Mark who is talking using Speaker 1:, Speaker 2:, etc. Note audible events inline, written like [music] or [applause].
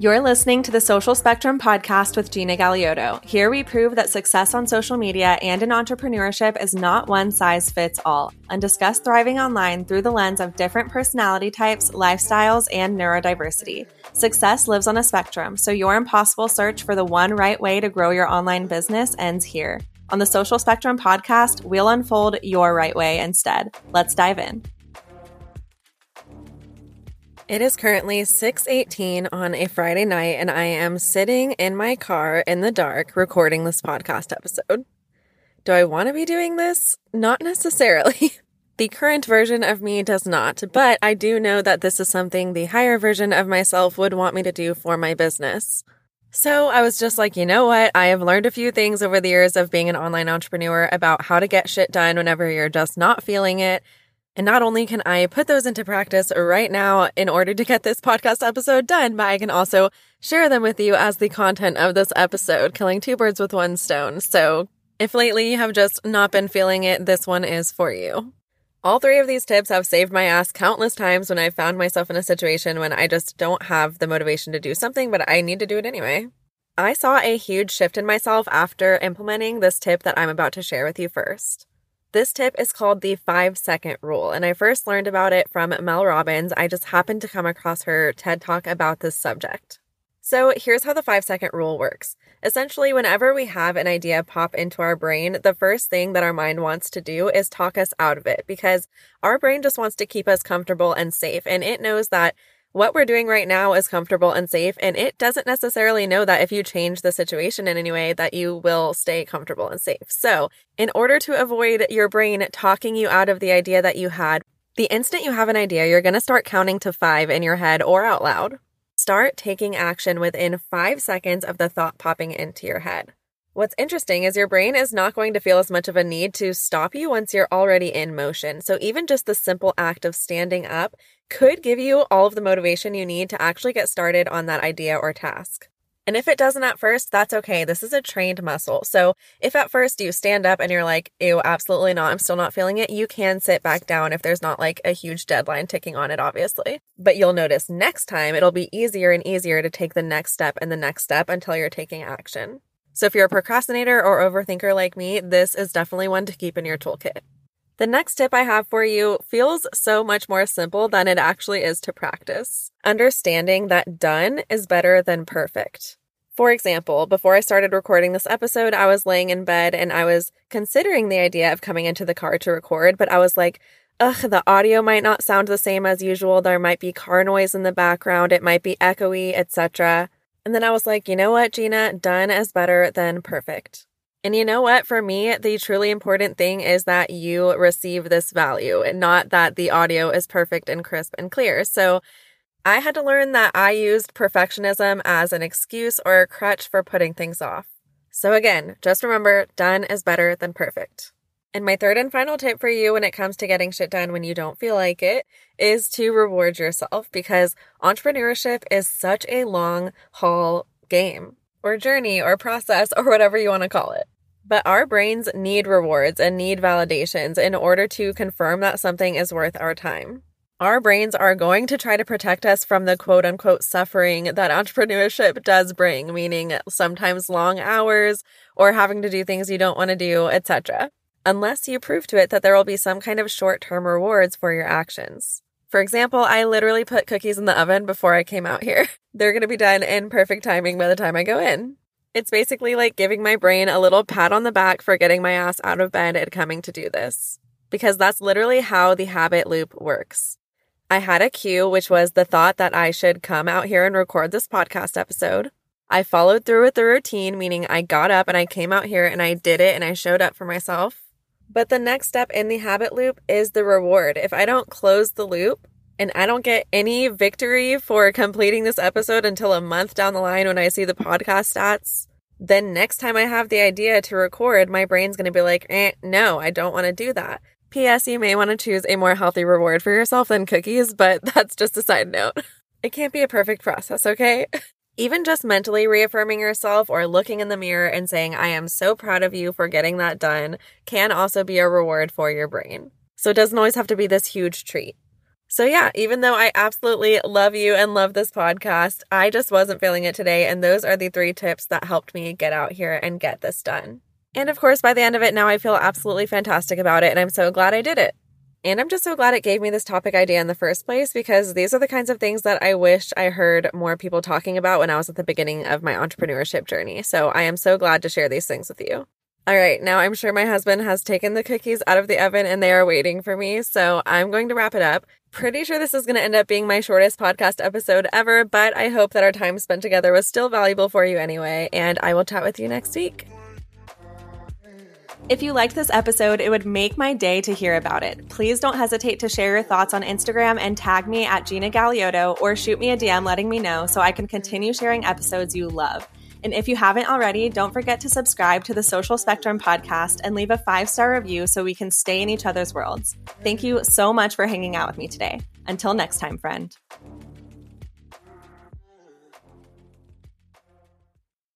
Speaker 1: You're listening to the Social Spectrum podcast with Gina Galeoto. Here we prove that success on social media and in entrepreneurship is not one size fits all, and discuss thriving online through the lens of different personality types, lifestyles, and neurodiversity. Success lives on a spectrum, so your impossible search for the one right way to grow your online business ends here. On the Social Spectrum podcast, we'll unfold your right way instead. Let's dive in. It is currently 6:18 on a Friday night and I am sitting in my car in the dark recording this podcast episode. Do I want to be doing this? Not necessarily. [laughs] the current version of me does not, but I do know that this is something the higher version of myself would want me to do for my business. So I was just like, you know what? I have learned a few things over the years of being an online entrepreneur about how to get shit done whenever you're just not feeling it and not only can I put those into practice right now in order to get this podcast episode done, but I can also share them with you as the content of this episode, killing two birds with one stone. So if lately you have just not been feeling it, this one is for you. All three of these tips have saved my ass countless times when I found myself in a situation when I just don't have the motivation to do something, but I need to do it anyway. I saw a huge shift in myself after implementing this tip that I'm about to share with you first. This tip is called the five second rule, and I first learned about it from Mel Robbins. I just happened to come across her TED talk about this subject. So, here's how the five second rule works. Essentially, whenever we have an idea pop into our brain, the first thing that our mind wants to do is talk us out of it because our brain just wants to keep us comfortable and safe. And it knows that what we're doing right now is comfortable and safe. And it doesn't necessarily know that if you change the situation in any way that you will stay comfortable and safe. So in order to avoid your brain talking you out of the idea that you had, the instant you have an idea, you're going to start counting to five in your head or out loud. Start taking action within five seconds of the thought popping into your head. What's interesting is your brain is not going to feel as much of a need to stop you once you're already in motion. So even just the simple act of standing up could give you all of the motivation you need to actually get started on that idea or task. And if it doesn't at first, that's okay. This is a trained muscle. So if at first you stand up and you're like, ew, absolutely not, I'm still not feeling it, you can sit back down if there's not like a huge deadline ticking on it, obviously. But you'll notice next time it'll be easier and easier to take the next step and the next step until you're taking action. So if you're a procrastinator or overthinker like me, this is definitely one to keep in your toolkit. The next tip I have for you feels so much more simple than it actually is to practice. Understanding that done is better than perfect. For example, before I started recording this episode, I was laying in bed and I was considering the idea of coming into the car to record, but I was like, ugh, the audio might not sound the same as usual. There might be car noise in the background, it might be echoey, etc. And then I was like, you know what, Gina, done is better than perfect. And you know what? For me, the truly important thing is that you receive this value and not that the audio is perfect and crisp and clear. So I had to learn that I used perfectionism as an excuse or a crutch for putting things off. So again, just remember done is better than perfect. And my third and final tip for you when it comes to getting shit done when you don't feel like it is to reward yourself because entrepreneurship is such a long haul game or journey or process or whatever you want to call it. But our brains need rewards and need validations in order to confirm that something is worth our time. Our brains are going to try to protect us from the quote unquote suffering that entrepreneurship does bring, meaning sometimes long hours or having to do things you don't want to do, etc. Unless you prove to it that there will be some kind of short term rewards for your actions. For example, I literally put cookies in the oven before I came out here. [laughs] They're going to be done in perfect timing by the time I go in. It's basically like giving my brain a little pat on the back for getting my ass out of bed and coming to do this. Because that's literally how the habit loop works. I had a cue, which was the thought that I should come out here and record this podcast episode. I followed through with the routine, meaning I got up and I came out here and I did it and I showed up for myself. But the next step in the habit loop is the reward. If I don't close the loop, and I don't get any victory for completing this episode until a month down the line when I see the podcast stats, then next time I have the idea to record, my brain's going to be like, eh, no, I don't want to do that. P.S. You may want to choose a more healthy reward for yourself than cookies, but [laughs] that's just a side note. It can't be a perfect process, okay? [laughs] Even just mentally reaffirming yourself or looking in the mirror and saying, I am so proud of you for getting that done, can also be a reward for your brain. So it doesn't always have to be this huge treat. So, yeah, even though I absolutely love you and love this podcast, I just wasn't feeling it today. And those are the three tips that helped me get out here and get this done. And of course, by the end of it, now I feel absolutely fantastic about it. And I'm so glad I did it. And I'm just so glad it gave me this topic idea in the first place because these are the kinds of things that I wish I heard more people talking about when I was at the beginning of my entrepreneurship journey. So I am so glad to share these things with you. All right, now I'm sure my husband has taken the cookies out of the oven and they are waiting for me. So I'm going to wrap it up. Pretty sure this is going to end up being my shortest podcast episode ever, but I hope that our time spent together was still valuable for you anyway. And I will chat with you next week. If you liked this episode, it would make my day to hear about it. Please don't hesitate to share your thoughts on Instagram and tag me at Gina Galeoto or shoot me a DM letting me know so I can continue sharing episodes you love. And if you haven't already, don't forget to subscribe to the Social Spectrum podcast and leave a five star review so we can stay in each other's worlds. Thank you so much for hanging out with me today. Until next time, friend.